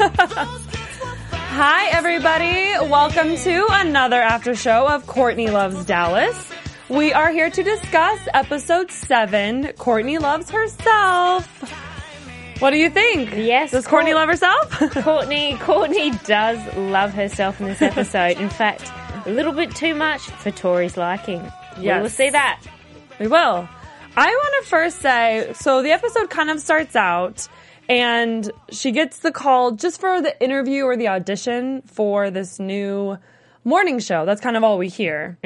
Hi, everybody. Welcome to another after show of Courtney Loves Dallas. We are here to discuss episode seven. Courtney loves herself. What do you think? Yes, Does Courtney Court- love herself? Courtney, Courtney does love herself in this episode. In fact, a little bit too much for Tori's liking. We will see that. We will. I want to first say so the episode kind of starts out and she gets the call just for the interview or the audition for this new morning show. That's kind of all we hear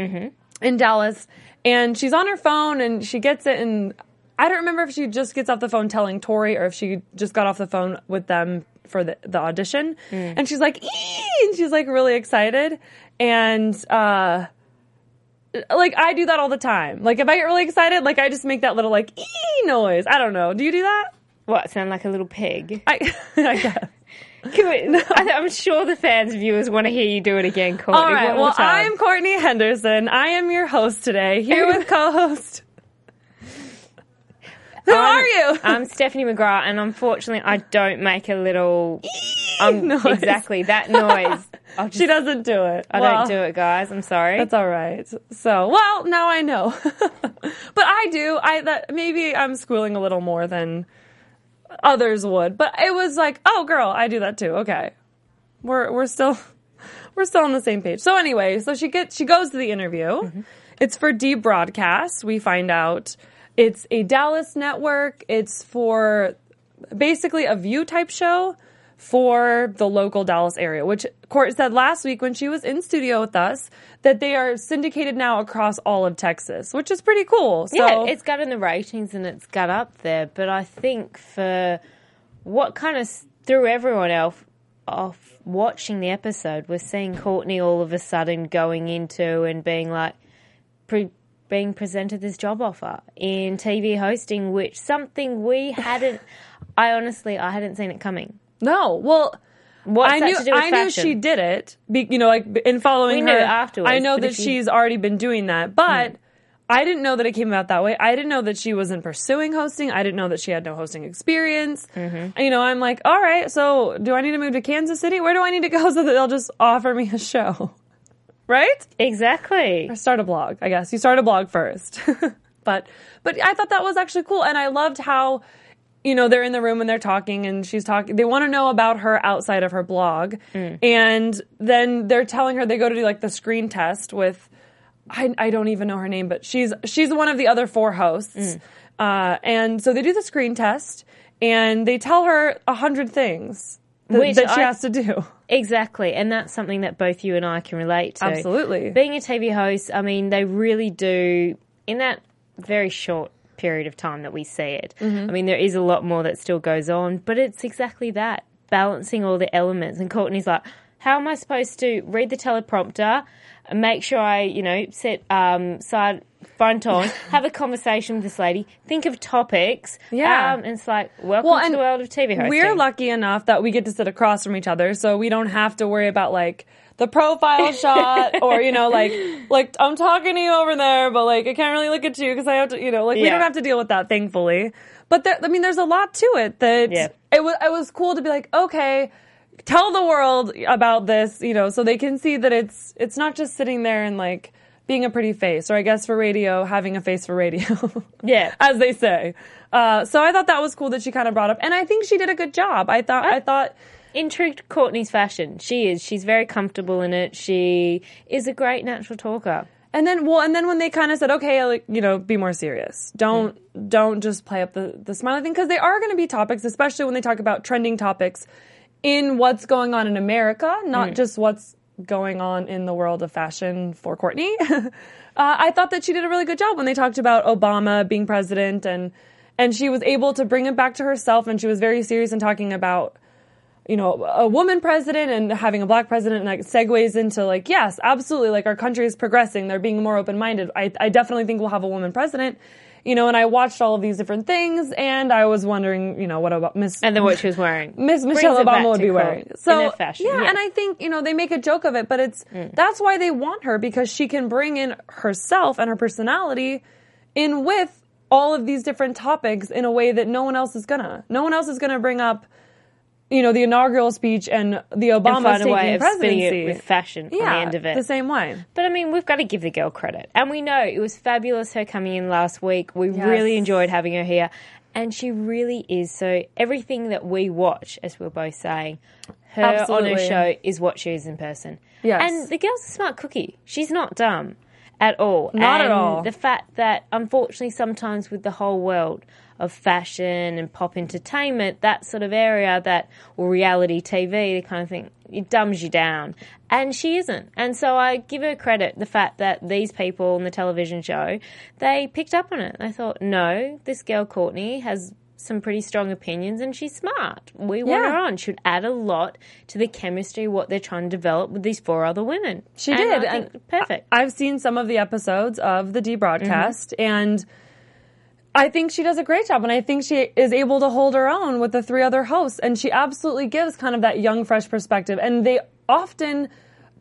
in Dallas. And she's on her phone and she gets it and I don't remember if she just gets off the phone telling Tori or if she just got off the phone with them for the, the audition. And she's like, ee! and she's like really excited. And, uh, like I do that all the time. Like if I get really excited, like I just make that little like ee noise. I don't know. Do you do that? What, sound like a little pig? I, I guess. Can we, I, I'm sure the fans, viewers want to hear you do it again, Courtney. All right. Well. I'm Courtney Henderson. I am your host today, here with co-host. Who I'm- are you? I'm Stephanie McGrath, and unfortunately, I don't make a little. Um, noise. Exactly, that noise. Just, She doesn't do it. I Well, don't do it, guys. I'm sorry. That's all right. So, well, now I know. but I do. I that maybe I'm squealing a little more than others would. But it was like, oh, girl, I do that too. Okay, we're we're still we're still on the same page. So anyway, so she gets she goes to the interview. Mm-hmm. It's for D broadcast. We find out it's a Dallas network. It's for basically a view type show for the local Dallas area, which Court said last week when she was in studio with us that they are syndicated now across all of Texas, which is pretty cool. So yeah, it's got in the ratings and it's got up there, but I think for what kind of threw everyone else off watching the episode was seeing Courtney all of a sudden going into and being like pre- being presented this job offer in TV hosting, which something we hadn't. I honestly, I hadn't seen it coming. No, well. What's I knew to do with I knew she did it. Be, you know, like in following her afterwards, I know that you- she's already been doing that, but I didn't know that it came about that way. I didn't know that she wasn't pursuing hosting. I didn't know that she had no hosting experience. Mm-hmm. You know, I'm like, all right, so do I need to move to Kansas City? Where do I need to go so that they'll just offer me a show? Right? Exactly. Or start a blog, I guess. You start a blog first. but but I thought that was actually cool and I loved how you know, they're in the room and they're talking and she's talking they want to know about her outside of her blog. And then they're telling her they go to do like the screen test with I, I don't even know her name, but she's she's one of the other four hosts. Uh, and so they do the screen test and they tell her a hundred things that she I- has to do. Exactly, and that's something that both you and I can relate to. Absolutely. Being a TV host, I mean, they really do, in that very short period of time that we see it, Mm-hmm. I mean, there is a lot more that still goes on, but it's exactly that balancing all the elements. And Courtney's like, how am I supposed to read the teleprompter, and make sure I, you know, set um, side front on, have a conversation with this lady, think of topics. Yeah. Um, and it's like, welcome Well, to the world of TV hosting. We're lucky enough that we get to sit across from each other, so we don't have to worry about like the profile shot or you know like like I'm talking to you over there, but like I can't really look at you because I have to you know like we Yeah. don't have to deal with that, thankfully. But there, I mean, there's a lot to it that Yeah. it was it was cool to be like okay. Tell the world about this, you know, so they can see that it's it's not just sitting there and like being a pretty face, or I guess for radio, having a face for radio. Yeah. as they say. Uh, so I thought that was cool that she kind of brought up, and I think she did a good job. I thought, I thought, in true Courtney's fashion, she is. She's very comfortable in it. She is a great natural talker. And then, well, and then when they kind of said, okay, like, you know, be more serious. Don't, don't just play up the, the smiley thing. Cause they are going to be topics, especially when they talk about trending topics in what's going on in America, not just what's going on in the world of fashion for Courtney. uh, I thought that she did a really good job when they talked about Obama being president and, and she was able to bring it back to herself and she was very serious in talking about you know, a woman president and having a black president and like segues into like, yes, absolutely. Like our country is progressing. They're being more open minded. I, I definitely think we'll have a woman president. You know, and I watched all of these different things and I was wondering, you know, what about Miss And then what she was wearing. Miss Michelle Obama would be wearing. in So fashion, yeah, yeah. and I think you know they make a joke of it, but it's mm. that's why they want her because she can bring in herself and her personality in with all of these different topics in a way that no one else is gonna. No one else is gonna bring up, you know, the inaugural speech and the And Obama find a way of spinning presidency it with fashion yeah, on the end of it. the same way. But I mean, we've got to give the girl credit. And we know it was fabulous her coming in last week. We Yes. really enjoyed having her here. And she really is. So everything that we watch, as we are both saying, her on Absolutely. her show is what she is in person. Yes. And the girl's a smart cookie. She's not dumb at all. Not at all. The fact that, unfortunately, sometimes with the whole world of fashion and pop entertainment, that sort of area, that or reality TV, the kind of thing, it dumbs you down. And she isn't. And so I give her credit the fact that these people on the television show, they picked up on it. They thought, no, this girl Courtney has some pretty strong opinions and she's smart. We want Yeah. her on. Should add a lot to the chemistry what they're trying to develop with these four other women. She And did, and perfect. I've seen some of the episodes of the D broadcast, Mm-hmm. and I think she does a great job, and I think she is able to hold her own with the three other hosts, and she absolutely gives kind of that young, fresh perspective, and they often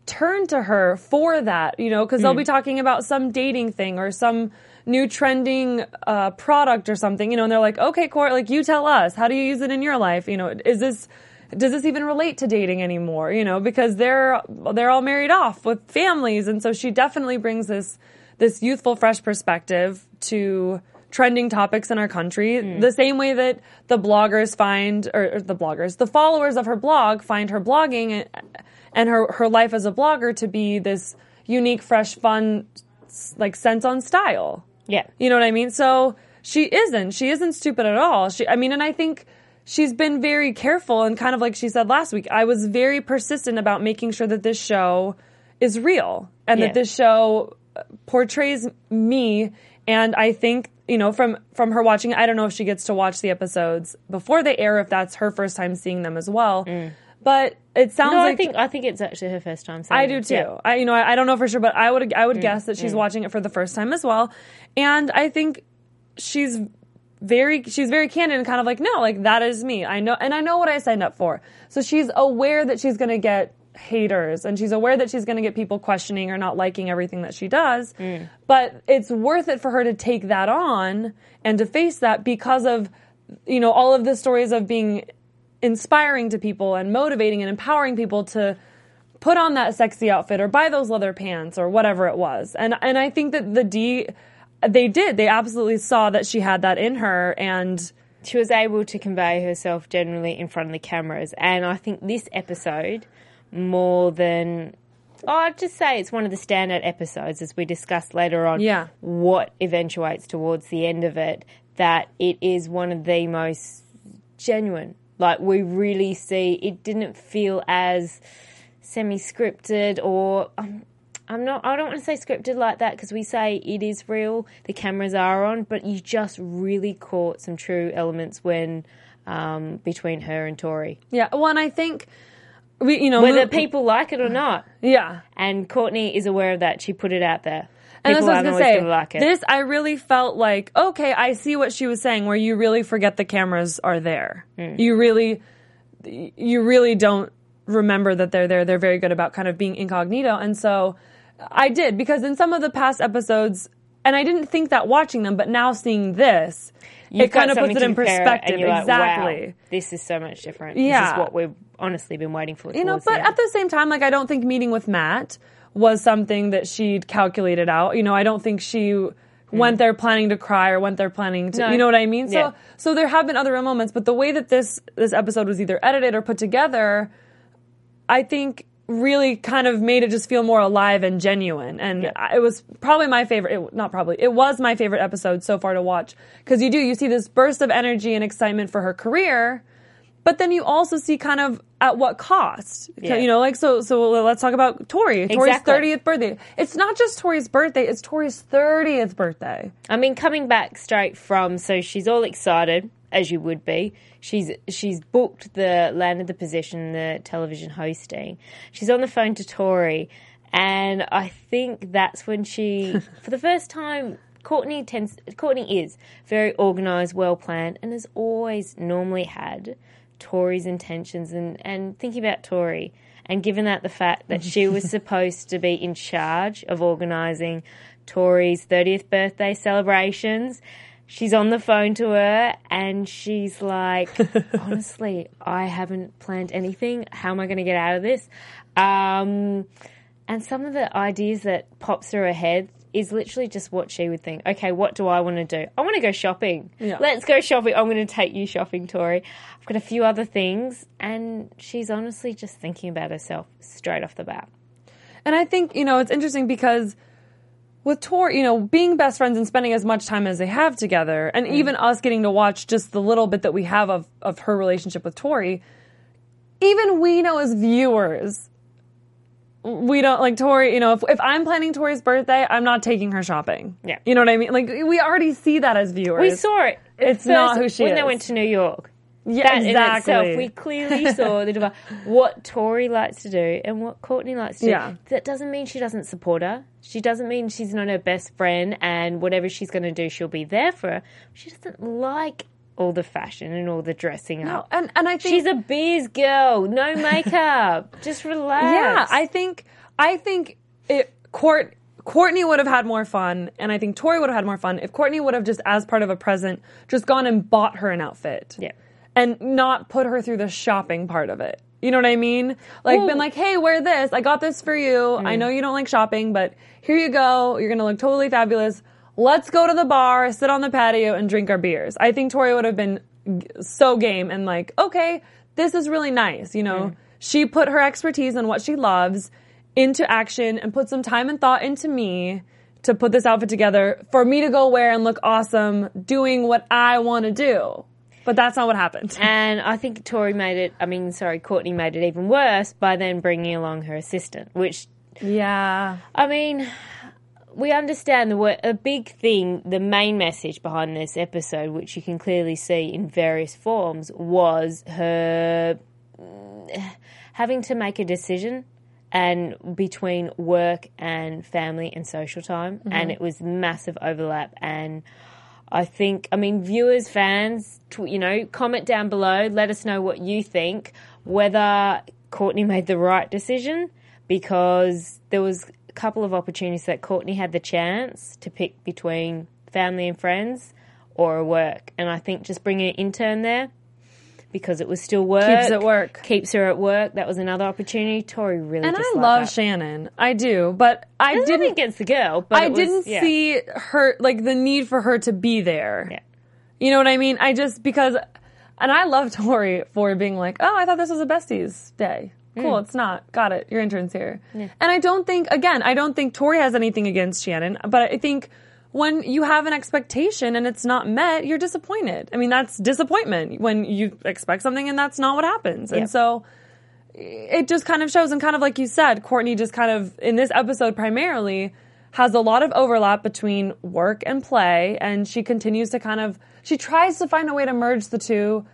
turn to her for that, you know, because they'll be talking about some dating thing or some new trending uh, product or something, you know, and they're like, okay, Court, like you tell us, how do you use it in your life? You know, is this does this even relate to dating anymore? You know, because they're they're all married off with families, and so she definitely brings this this youthful, fresh perspective to trending topics in our country. Hmm. The same way that the bloggers find, or, or the bloggers, the followers of her blog find her blogging and, and her her life as a blogger to be this unique, fresh, fun, like sense on style. yeah. You know what I mean? So she isn't. She isn't stupid at all. She, I mean, and I think she's been very careful and kind of like she said last week, I was very persistent about making sure that this show is real and Yeah. that this show uh, portrays me. And I think, you know, from, from her watching, I don't know if she gets to watch the episodes before they air, if that's her first time seeing them as well. But it sounds Mm. No, like I think I think it's actually her first time. Seeing I do too. Yeah. I you know I, I don't know for sure, but I would I Mm, would guess that she's watching it for the first time as well, and I think she's very she's very candid and kind of like no like that is me I know and I know what I signed up for. So she's aware that she's going to get haters and she's aware that she's going to get people questioning or not liking everything that she does. Mm. But it's worth it for her to take that on and to face that because of you know all of the stories of being inspiring to people and motivating and empowering people to put on that sexy outfit or buy those leather pants or whatever it was. And and I think that the D they did. They absolutely saw that she had that in her and she was able to convey herself generally in front of the cameras. And I think this episode, more than. Oh, I'd just say it's one of the standout episodes, as we discussed later on. Yeah. What eventuates towards the end of it, that it is one of the most genuine. Like, we really see it didn't feel as semi scripted or. Um, I'm not. I don't want to say scripted like that because we say it is real. The cameras are on, but you just really caught some true elements when um, between her and Tori, yeah, well and I think we you know whether mo- people like it or not. yeah. And Courtney is aware of that. She put it out there. And that's People what I was gonna say. gonna like. This I really felt like okay, I see what she was saying. Where you really forget the cameras are there. Hmm. You really, you really don't remember that they're there. They're very good about kind of being incognito, and so I did because in some of the past episodes, and I didn't think that watching them, but now seeing this, You've it kind of puts it in perspective. and you're like, exactly. wow, this is so much different. Yeah. This is what we've honestly been waiting for. You know, but at the same time, like I don't think meeting with Matt was something that she'd calculated out. You know, I don't think she hmm. went there planning to cry or went there planning to No. you know what I mean? So Yeah. so there have been other real moments, but the way that this this episode was either edited or put together, I think really kind of made it just feel more alive and genuine. And Yeah. It was probably my favorite, it, not probably, it was my favorite episode so far to watch. Cause you do, you see this burst of energy and excitement for her career, but then you also see kind of at what cost. Yeah. You know, like, so, so let's talk about Tori. Tori's Exactly. 30th birthday. It's not just Tori's birthday, it's Tori's 30th birthday. I mean, coming back straight from, so she's all excited, as you would be. She's she's booked the landed the position, the television hosting. She's on the phone to Tori, and I think that's when she, for the first time, Courtney tends. Courtney is very organised, well planned, and has always normally had Tori's intentions and and thinking about Tori. And given that the fact that she was supposed to be in charge of organising Tori's 30th birthday celebrations, she's on the phone to her and she's like, honestly, I haven't planned anything. How am I going to get out of this? Um, and some of the ideas that pops through her head is literally just what she would think. Okay, what do I want to do? I want to go shopping. Yeah. Let's go shopping. I'm going to take you shopping, Tori. I've got a few other things. And she's honestly just thinking about herself straight off the bat. And I think, you know, it's interesting because with Tori, you know, being best friends and spending as much time as they have together, and mm. even us getting to watch just the little bit that we have of, of her relationship with Tori, even we know as viewers, we don't like Tori, you know, if, if I'm planning Tori's birthday, I'm not taking her shopping. Yeah. You know what I mean? Like, we already see that as viewers. We saw it. It's not who she when they went to New York. yeah, that exactly. in itself, we clearly saw the divide. What Tori likes to do and what Courtney likes to Yeah. do. That doesn't mean she doesn't support her. She doesn't mean she's not her best friend and whatever she's going to do, she'll be there for her. She doesn't like all the fashion and all the dressing No, up. and, and I think She's a biz girl, no makeup. Just relax. Yeah, I think I think it Court Courtney would have had more fun, and I think Tori would have had more fun if Courtney would have just, as part of a present, just gone and bought her an outfit. Yeah. And not put her through the shopping part of it. You know what I mean? Like, Well- been like, hey, wear this. I got this for you. I mm. know you don't like shopping, but here you go. You're going to look totally fabulous. Let's go to the bar, sit on the patio, and drink our beers. I think Tori would have been so game and like, okay, this is really nice. You know, she put her expertise and what she loves into action and put some time and thought into me to put this outfit together for me to go wear and look awesome doing what I want to do. But that's not what happened. And I think Tori made it, I mean, sorry, Courtney made it even worse by then bringing along her assistant, which Yeah. I mean, we understand the wor- a big thing. The main message behind this episode, which you can clearly see in various forms, was her mm, having to make a decision and between work and family and social time, and it was massive overlap and. I think, I mean, viewers, fans, tw- you know, comment down below. Let us know what you think, whether Courtney made the right decision, because there was couple of opportunities that Courtney had the chance to pick between family and friends or work. And I think just bringing an intern there, because it was still work. Keeps it work. Keeps her at work. That was another opportunity. Tori really And I love that. Shannon. I do. But I There's didn't against the girl, but I was- didn't yeah. see her like the need for her to be there. Yeah. You know what I mean? I just because and I love Tori for being like, "Oh, I thought this was a besties day." Cool, Mm. it's not. Got it. Your intern's here. And I don't think again, I don't think Tori has anything against Shannon, but I think when you have an expectation and it's not met, you're disappointed. I mean, that's disappointment when you expect something and that's not what happens. Yeah. And so it just kind of shows and kind of like you said courtney just kind of in this episode primarily has a lot of overlap between work and play and she continues to kind of she tries to find a way to merge the two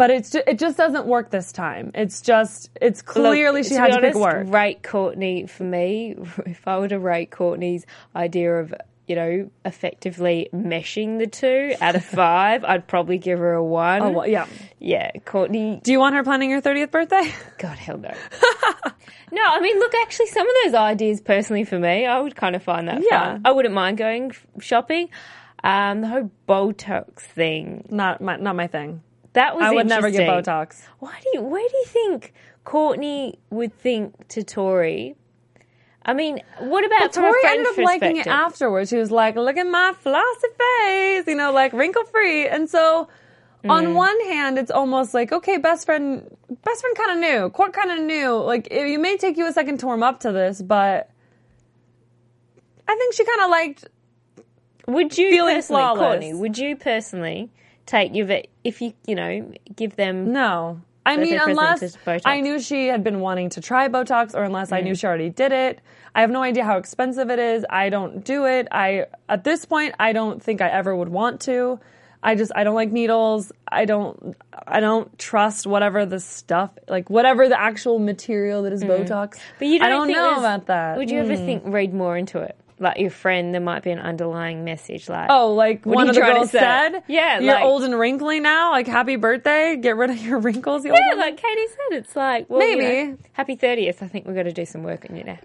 but it's ju- it just doesn't work this time it's just it's clearly Look, she to had be to pick honest, work Rate Courtney for me. If I were to rate Courtney's idea of you know effectively meshing the two out of five, I'd probably give her a one. oh well, yeah yeah, Courtney. do you want her planning your 30th birthday God hell no. no, I mean, look, actually, some of those ideas personally for me, I would kind of find that Yeah. fun. I wouldn't mind going f- shopping. Um, the whole Botox thing not my not my thing that was. i would never get botox Why do you, where do you think Courtney would think to Tori? I mean, what about But Tori ended up liking it afterwards. She was like, "Look at my flossy face," you know, like wrinkle free. And so, Mm. on one hand, it's almost like, okay, best friend best friend kind of knew. Court kind of knew. Like it, it may take you a second to warm up to this, but I think she kind of liked. Would you Feeling personally, flawless. Courtney? Would you personally take your ve- if you you know give them No, I mean unless Botox. I knew she had been wanting to try Botox, or unless I knew mm. she already did it. I have no idea how expensive it is. I don't do it. I at this point, I don't think I ever would want to. I just I don't like needles. I don't I don't trust whatever the stuff like whatever the actual material that is mm. Botox. But you don't, I don't know about that. Would you ever mm. think read more into it? Like your friend, there might be an underlying message. Like, Oh, like What one you of the girls said, Yeah, you're like- old and wrinkly now. Like, happy birthday. Get rid of your wrinkles. You yeah, woman." like Katie said, it's like, well, you Maybe. know, happy thirtieth. I think we've got to do some work on you now.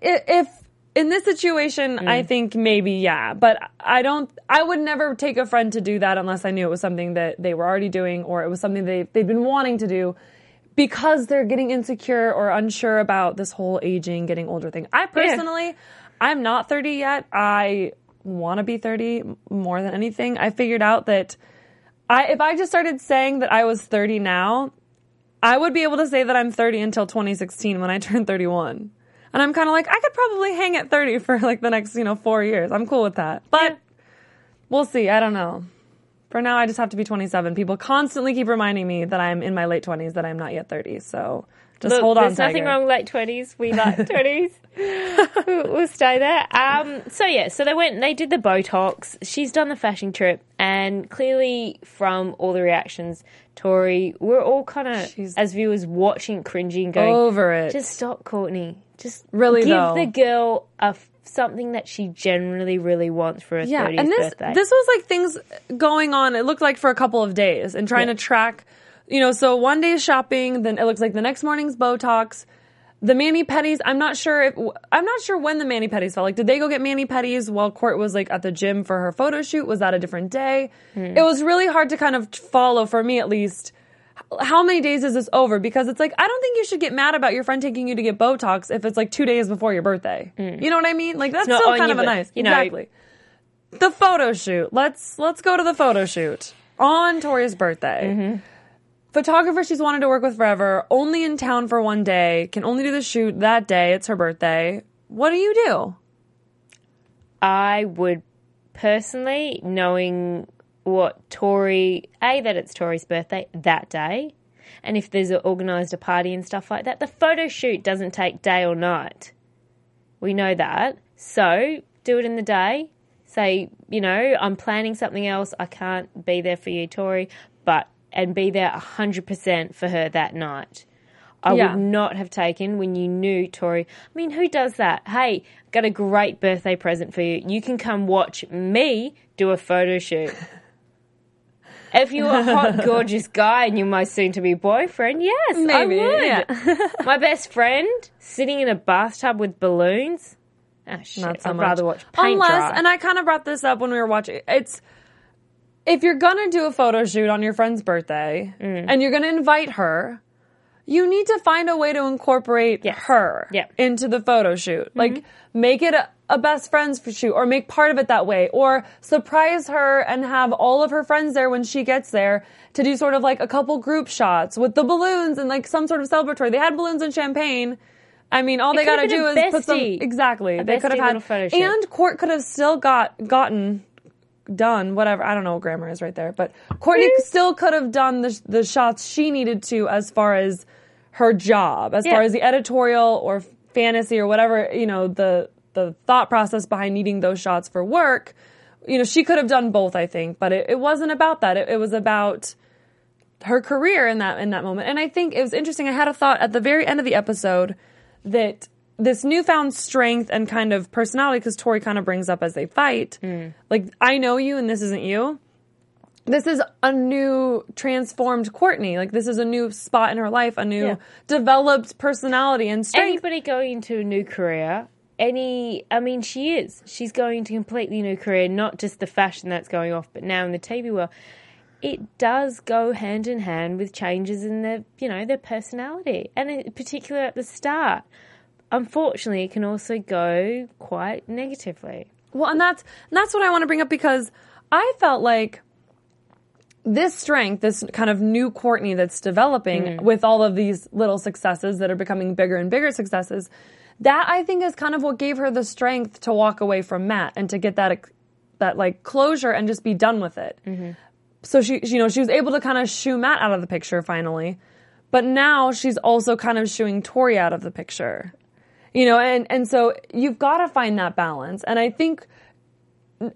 If in this situation, Mm. I think maybe yeah, but I don't. I would never take a friend to do that unless I knew it was something that they were already doing or it was something they they've been wanting to do because they're getting insecure or unsure about this whole aging, getting older thing. I personally, I'm not 30 yet. I want to be 30 more than anything. I figured out that I if I just started saying that I was 30 now, I would be able to say that I'm 30 until 2016 when I turn 31. And I'm kind of like, I could probably hang at 30 for like the next, you know, four years. I'm cool with that. But Yeah. we'll see. I don't know. For now, I just have to be 27. People constantly keep reminding me that I'm in my late 20s, that I'm not yet 30. So just Look, hold on, There's nothing wrong with late twenties. We like twenties. we'll, stay there. Um, so yeah, so they went. They did the Botox. She's done the fashion trip, and clearly from all the reactions, Tori, we're all kind of as viewers watching, cringing, going Over it. Just stop, Courtney. Just Really, give though. the girl a f- something that she generally really wants for her yeah, 30th and this birthday. this was like things going on. It looked like for a couple of days, and trying Yeah. to track, you know. So one day is shopping, then it looks like the next morning's Botox. The mani pedis. I'm not sure if I'm not sure when the mani pedis fell. Like, did they go get mani pedis while Court was like at the gym for her photo shoot? Was that a different day? Hmm. It was really hard to kind of follow for me at least. How many days is this over? Because it's like I don't think you should get mad about your friend taking you to get Botox if it's like two days before your birthday. You know what I mean? Like that's still kind you, of a nice. you know- exactly the photo shoot. Let's let's go to the photo shoot on Tori's birthday. Mm-hmm. Photographer she's wanted to work with forever, only in town for one day, can only do the shoot that day. It's her birthday. What do you do? I would personally, knowing what Tori, A, that it's Tori's birthday that day, and if there's organised a party and stuff like that, the photo shoot doesn't take day or night. We know that. So do it in the day. Say, you know, I'm planning something else. I can't be there for you, Tori, but, and be there 100% for her that night. I Yeah. would not have taken when you knew Tori. I mean, who does that? Hey, got a great birthday present for you. You can come watch me do a photo shoot. if you're a hot, gorgeous guy and you're my soon to be boyfriend, yes, Maybe, I would. yeah. my best friend sitting in a bathtub with balloons. Ah, shit. Not so I'd much. rather watch paint Unless, dry. and I kind of brought this up when we were watching. It's if you're gonna do a photo shoot on your friend's birthday Mm. and you're gonna invite her, you need to find a way to incorporate Yes. her Yeah. into the photo shoot. Mm-hmm. Like make it a, a best friends shoot, or make part of it that way, or surprise her and have all of her friends there when she gets there to do sort of like a couple group shots with the balloons and like some sort of celebratory. They had balloons and champagne. I mean, all they gotta do a is put some exactly. A they could have had little photo shoot. and Court could have still got gotten done whatever I don't know what grammar is right there, but Courtney mm-hmm. still could have done the the shots she needed to as far as her job, as Yeah. far as the editorial or fantasy or whatever you know the the thought process behind needing those shots for work. You know, she could have done both, I think, but it, it wasn't about that. It, it was about her career in that in that moment. And I think it was interesting. I had a thought at the very end of the episode that this newfound strength and kind of personality, because Tori kind of brings up as they fight, hmm. like I know you and this isn't you. This is a new transformed Courtney. Like this is a new spot in her life, a new Yeah. developed personality and strength. anybody going into a new career any i mean she is she's going to completely new career not just the fashion that's going off but now in the tv world it does go hand in hand with changes in their you know their personality and in particular at the start unfortunately it can also go quite negatively Well, and that's and that's what I want to bring up because I felt like this strength, this kind of new Courtney that's developing mm. with all of these little successes that are becoming bigger and bigger successes, that I think is kind of what gave her the strength to walk away from Matt and to get that that like closure and just be done with it. Mm-hmm. So she, you know, she was able to kind of shoo Matt out of the picture finally, but now she's also kind of shooing Tori out of the picture. You know, and and so you've got to find that balance. And I think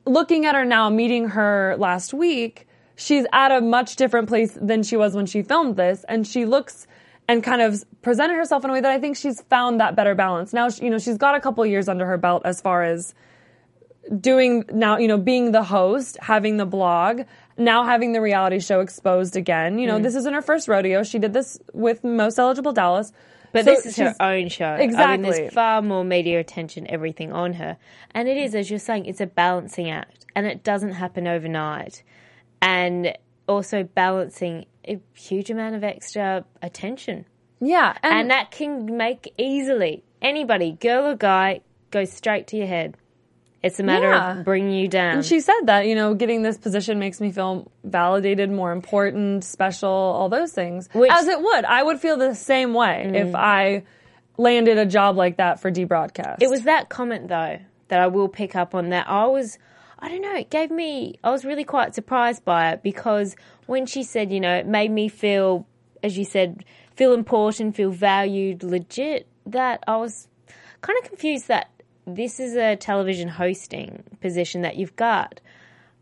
looking at her now, meeting her last week, she's at a much different place than she was when she filmed this, and she looks and kind of presented herself in a way that I think she's found that better balance. Now, you know, she's got a couple years under her belt as far as doing now, you know, being the host, having the blog, now having the reality show exposed again. You know, mm. this isn't her first rodeo. She did this with Most Eligible Dallas. But So this is her own show. I mean, Exactly. there's far more media attention, everything on her. And it is, as you're saying, it's a balancing act. And it doesn't happen overnight. And also balancing a huge amount of extra attention. Yeah, and, And that can make easily anybody, girl or guy, go straight to your head. It's a matter Yeah. of bringing you down. And she said that, you know, getting this position makes me feel validated, more important, special, all those things. Which- As it would. I would feel the same way mm. if I landed a job like that for D Broadcast. It was that comment though that I will pick up on that I was I don't know, it gave me I was really quite surprised by it because when she said, you know, it made me feel as you said, feel important, feel valued, legit, that I was kind of confused that this is a television hosting position that you've got.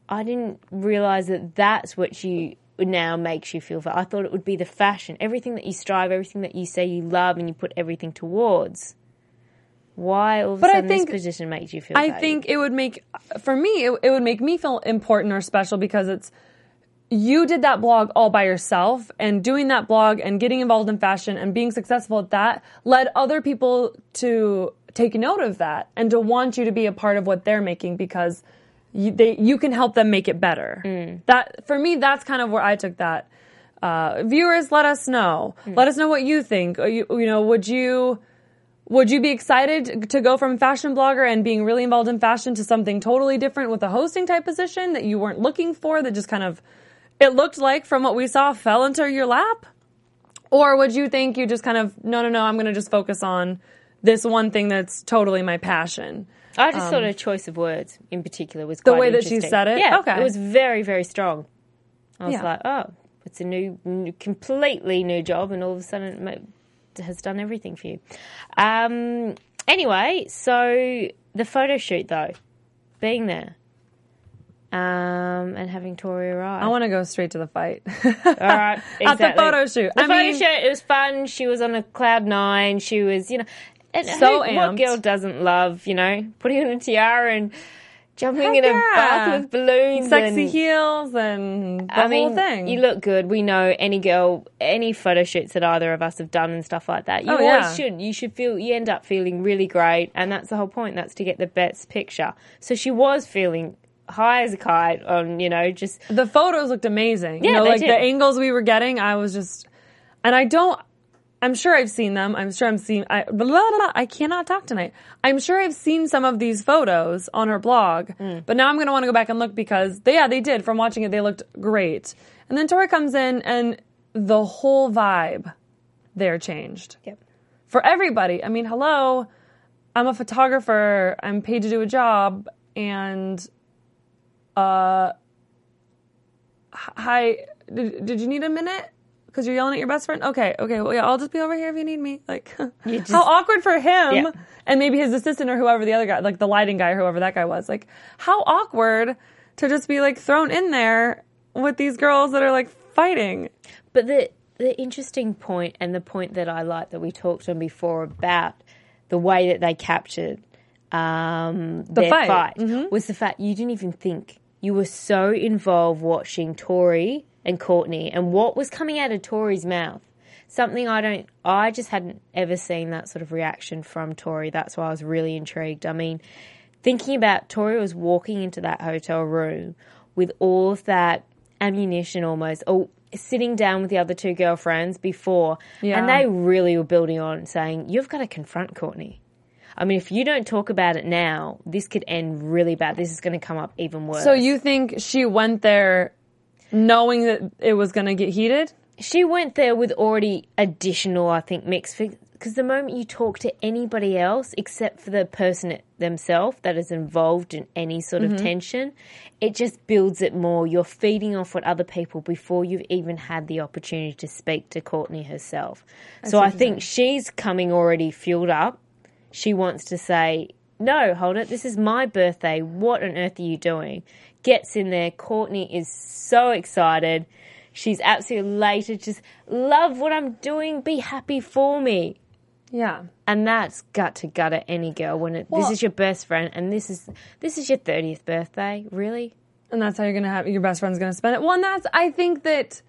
I didn't realize that that's what you now makes you feel. for. I thought it would be the fashion, everything that you strive, everything that you say you love, and you put everything towards. Why all of a But I sudden think- this position makes you feel? I valued? think it would make, for me, it, it would make me feel important or special because it's, you did that blog all by yourself and doing that blog and getting involved in fashion and being successful at that led other people to take note of that and to want you to be a part of what they're making because you, they, you can help them make it better. That, for me, that's kind of where I took that. Uh, viewers, let us know. Let us know what you think. You, you know, would you, would you be excited to go from fashion blogger and being really involved in fashion to something totally different with a hosting type position that you weren't looking for that just kind of it looked like from what we saw fell into your lap? Or would you think you just kind of no no no I'm going to just focus on this one thing that's totally my passion? I just thought her choice of words in particular was Um, The way that she said it? Yeah, Okay. it was very very strong. I was Yeah. like, oh, it's a new, new, completely new job, and all of a sudden it has done everything for you. Um, anyway, so the photo shoot though, being there. Um, and having Tori arrive. I want to go straight to the fight. All right, At the photo shoot. The I photo mean- shoot, it was fun. She was on a cloud nine. She was, you know, and So who, what girl doesn't love, you know, putting on a tiara and jumping Heck in a yeah. bath with balloons, Sexy and, heels and the I mean, whole thing. you look good. We know any girl, any photo shoots that either of us have done and stuff like that. You Oh, always yeah. should. You should feel. You end up feeling really great, and that's the whole point. That's to get the best picture. So she was feeling high as a kite on, you know, just the photos looked amazing. you Yeah, know, they like did. the angles we were getting, I was just, and I don't. I'm sure I've seen them. I'm sure I'm seeing. I, blah, blah, blah, I cannot talk tonight. I'm sure I've seen some of these photos on her blog, Mm. but now I'm going to want to go back and look because they, yeah, they did. From watching it, they looked great. And then Tori comes in, and the whole vibe there changed Yep. for everybody. I mean, hello, I'm a photographer. I'm paid to do a job, and uh, hi. Did, did you need a minute? Because you're yelling at your best friend. Okay, okay. Well, yeah, I'll just be over here if you need me. Like, how awkward for him, Yeah. and maybe his assistant or whoever the other guy, like the lighting guy, or whoever that guy was. Like, how awkward to just be like thrown in there with these girls that are like fighting. But the the interesting point and the point that I like that we talked on before about the way that they captured um, their fight. fight, Mm-hmm. was the fact you didn't even think. You were so involved watching Tori and Courtney and what was coming out of Tori's mouth. Something I don't, I just hadn't ever seen that sort of reaction from Tori. That's why I was really intrigued. I mean, thinking about Tori was walking into that hotel room with all of that ammunition almost, or sitting down with the other two girlfriends before, Yeah. and they really were building on saying, You've got to confront Courtney. I mean, if you don't talk about it now, this could end really bad. This is going to come up even worse. So you think she went there knowing that it was going to get heated. she went there with already additional, I think, mixed because the moment you talk to anybody else except for the person themselves that is involved in any sort Mm-hmm. of tension, it just builds it more. You're feeding off what other people before you've even had the opportunity to speak to Courtney herself. so I think she's coming already fueled up. She wants to say, No, hold it, this is my birthday. What on earth are you doing? Gets in there. Courtney is so excited. She's absolutely elated. Just love what I'm doing. Be happy for me. Yeah. And that's gut to gutter any girl when it, this is your best friend and this is this is your thirtieth birthday. Really? And that's how you're going to have your best friend's going to spend it. Well, and that's, I think that,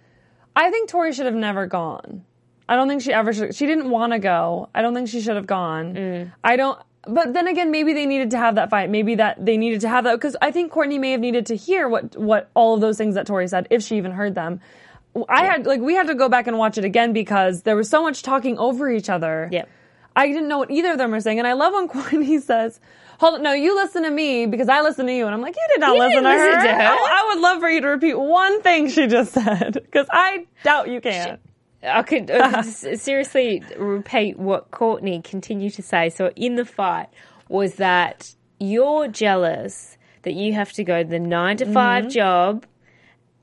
I think Tori should have never gone. I don't think she ever should. She didn't want to go. I don't think she should have gone. Mm. I don't, but then again, maybe they needed to have that fight. Maybe that they needed to have that because I think Courtney may have needed to hear what, what all of those things that Tori said, if she even heard them. I had, like, we had to go back and watch it again because there was so much talking over each other. Yep. I didn't know what either of them were saying. And I love when Courtney says, Hold on, no, you listen to me because I listen to you. And I'm like, you did not You listen, to, listen her. to her. I, I would love for you to repeat one thing she just said because I doubt you can. I could uh, seriously repeat what Courtney continued to say. So in the fight was that you're jealous that you have to go to the nine to 5 job.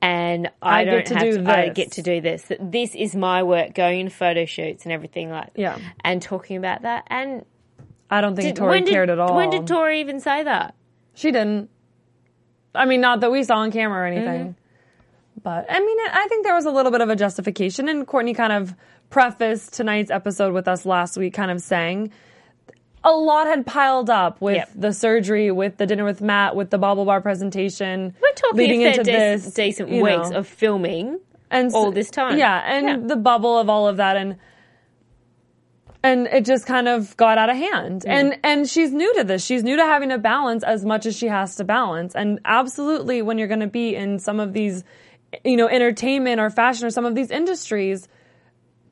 And I, I get don't to have do to, I this. get to do this. That This is my work, going in photo shoots and everything like Yeah. And talking about that. And I don't think did, Tori did, cared at all. When did Tori even say that? She didn't. I mean, not that we saw on camera or anything. But I mean, I think there was a little bit of a justification, and Courtney kind of prefaced tonight's episode with us last week, kind of saying a lot had piled up with Yep. the surgery, with the dinner with Matt, with the Bobble Bar presentation. We're talking leading into dec- this, decent weeks know. of filming. and all this time. Yeah, and Yeah. the bubble of all of that, and and it just kind of got out of hand. Mm. And and she's new to this. She's new to having to balance as much as she has to balance. And absolutely, when you're going to be in some of these, you know, entertainment or fashion or some of these industries.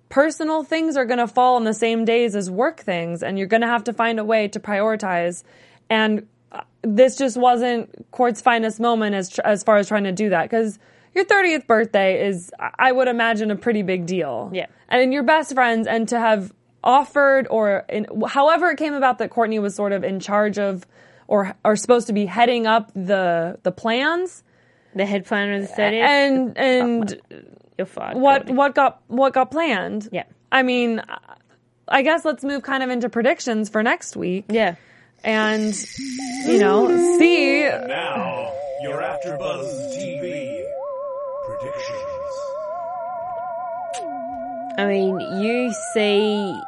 Personal things are going to fall on the same days as work things, and you're going to have to find a way to prioritize. And uh, this just wasn't Court's finest moment as tr- as far as trying to do that because your 30th birthday is, I would imagine, a pretty big deal. Yeah. And your best friends, and to have offered or in, however it came about that Courtney was sort of in charge of or are supposed to be heading up the the plans The head planner of the 30th. and and You're fired. what what got what got planned. Yeah. I mean, I guess let's move kind of into predictions for next week Yeah. and you know see Now, your AfterBuzz TV predictions. I mean, you see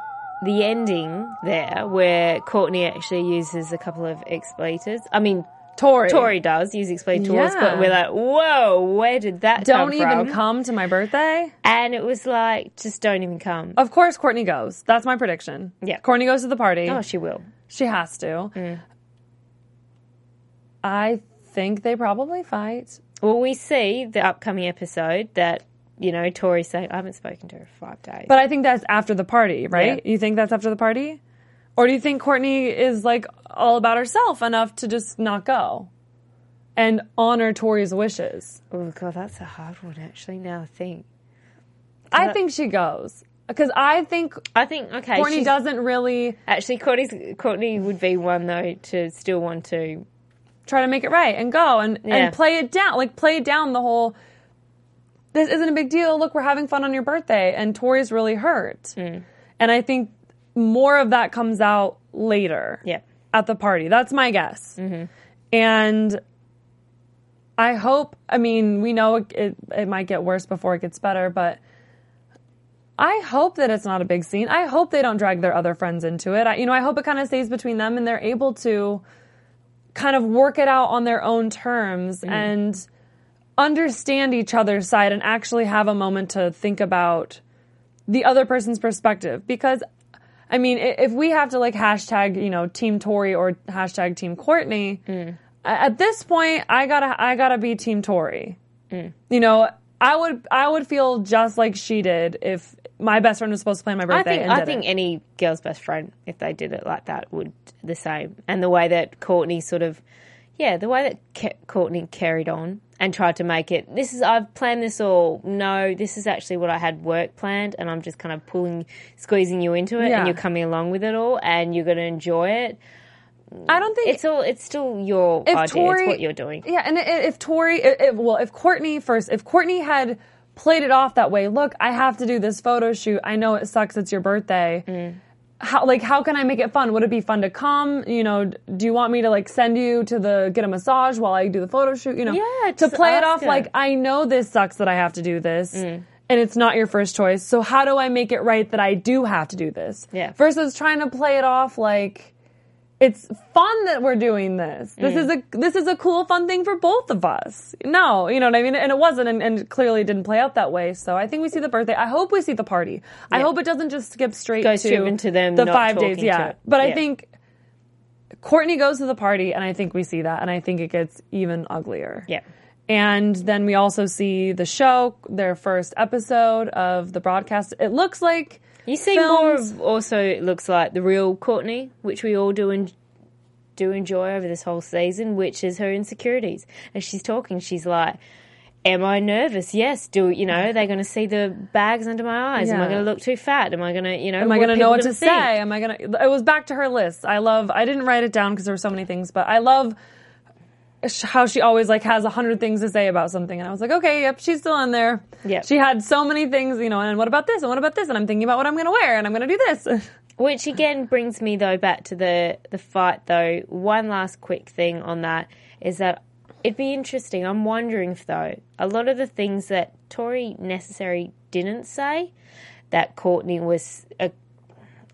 the ending there where Courtney actually uses a couple of expletives. I mean, Tori. Tori does use expletives, Yeah. but we're like, whoa, where did that Don't come even from? come to my birthday. And it was like, just don't even come. Of course, Courtney goes. That's my prediction. Yeah. Courtney goes to the party. Oh, she will. She has to. I think they probably fight. Well, we see the upcoming episode that, you know, Tori's saying, I haven't spoken to her for five days. But I think that's after the party, right? You think that's after the party? Or do you think Courtney is like all about herself enough to just not go and honor Tori's wishes? oh, God, that's a hard one, actually, now I think. I think she goes. Because I think I think, okay. Courtney doesn't really Actually, Courtney's, Courtney would be one, though, to still want to try to make it right and go and, Yeah. and play it down. Like play down the whole this isn't a big deal. Look, we're having fun on your birthday and Tori's really hurt. Hmm. And I think more of that comes out later. Yeah. At the party. That's my guess. Mm-hmm. And I hope, I mean, we know it, it, it might get worse before it gets better, but I hope that it's not a big scene. I hope they don't drag their other friends into it. I, you know, I hope it kind of stays between them and they're able to kind of work it out on their own terms and understand each other's side and actually have a moment to think about the other person's perspective. Because, I mean, if we have to like hashtag, you know, Team Tori or hashtag Team Courtney, a- at this point, I gotta, I gotta be Team Tori. Mm. You know, I would, I would feel just like she did if my best friend was supposed to plan my I birthday. think and I think any girl's best friend, if they did it like that, would the same. And the way that Courtney sort of, yeah, the way that Ke- Courtney carried on and tried to make it. This is I've planned this all. No, this is actually what I had work planned, and I'm just kind of pulling, squeezing you into it, Yeah. and you're coming along with it all, and you're going to enjoy it. I don't think It's all. It's still your idea. Tori, it's what you're doing. Yeah, and i- if Tori, i- if, well, if Courtney first, if Courtney had played it off that way, look, I have to do this photo shoot. I know it sucks. It's your birthday. Mm. How like how can I make it fun? Would it be fun to come? You know, do you want me to like send you to the get a massage while I do the photo shoot? You know, Yeah, to play it off her. like I know this sucks that I have to do this. Mm. And it's not your first choice. So how do I make it right that I do have to do this? Yeah. Versus trying to play it off like it's fun that we're doing this. This Mm. is a this is a cool, fun thing for both of us. No, you know what I mean, and it wasn't, and, and clearly didn't play out that way. So I think we see the birthday. I hope we see the party. I hope it doesn't just skip straight Go to into them the five days. Yeah, but I think Courtney goes to the party, and I think we see that, and I think it gets even uglier. Yeah. And then we also see the show, their first episode of the broadcast. It looks like You see more of also it looks like the real Courtney, which we all do en- do enjoy over this whole season, which is her insecurities. As she's talking, she's like, "Am I nervous? Yes. Do you know they're going to see the bags under my eyes? Am I Yeah. going to look too fat? Am I going to you know? Am I going to know what think? say? Am I going to? It was back to her list. I love. I didn't write it down because there were so many things, but I love how she always like has a hundred things to say about something, and I was like, okay, yep, she's still on there. Yep. she had so many things, you know. And what about this? And what about this? And I'm thinking about what I'm going to wear, and I'm going to do this. Which again brings me though back to the the fight though. One last quick thing on that is that it'd be interesting. I'm wondering if though a lot of the things that Tori necessarily didn't say that Courtney was uh,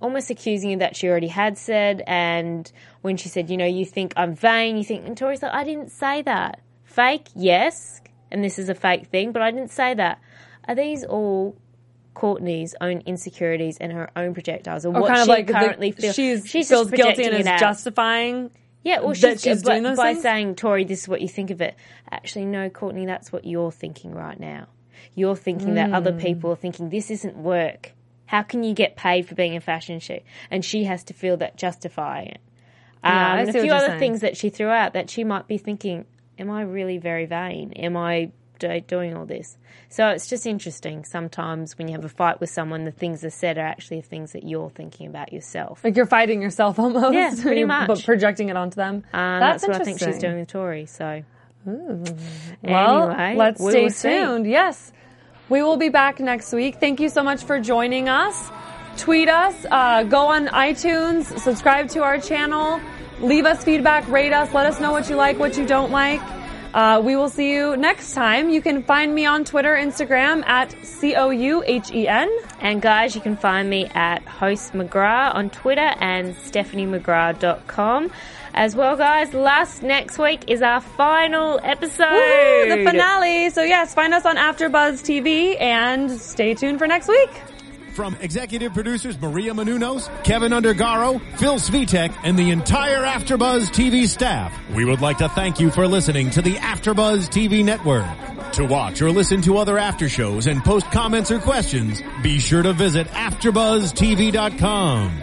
almost accusing you that she already had said, and when she said, you know, you think I'm vain, you think, and Tori's like, I didn't say that. Fake, yes, and this is a fake thing, but I didn't say that. Are these all Courtney's own insecurities and her own projectiles, or, what kind of she like the- currently feels? she's, she's feels guilty and is justifying. Yeah, well, she's, she's by, doing by things? saying, Tori, this is what you think of it. Actually, no, Courtney, that's what you're thinking right now. You're thinking that other Hmm. people are thinking this isn't work. How can you get paid for being a fashion shoot? And she has to feel that justifying it. Um, Yeah, and a few other saying. things that she threw out that she might be thinking, am I really very vain? Am I do- doing all this? So it's just interesting. Sometimes when you have a fight with someone, the things that are said are actually things that you're thinking about yourself. Like you're fighting yourself almost. Yeah, pretty much. But projecting it onto them. And that's that's, what I think she's doing with Tori. So, Well, anyway, let's we stay see. tuned. Yes. We will be back next week. Thank you so much for joining us. Tweet us, uh, go on iTunes, subscribe to our channel, leave us feedback, rate us, let us know what you like, what you don't like. Uh, we will see you next time. You can find me on Twitter, Instagram at C O U H E N. And guys, you can find me at host McGrath on Twitter and stephaniemcgrath.com. As well, guys, last next week is our final episode. Woohoo, the finale. So yes, find us on AfterBuzz TV and stay tuned for next week. From executive producers Maria Menounos, Keven Undergaro, Phil Svitek, and the entire AfterBuzz TV staff, we would like to thank you for listening to the AfterBuzz TV network. To watch or listen to other after shows and post comments or questions, be sure to visit AfterBuzzTV.com.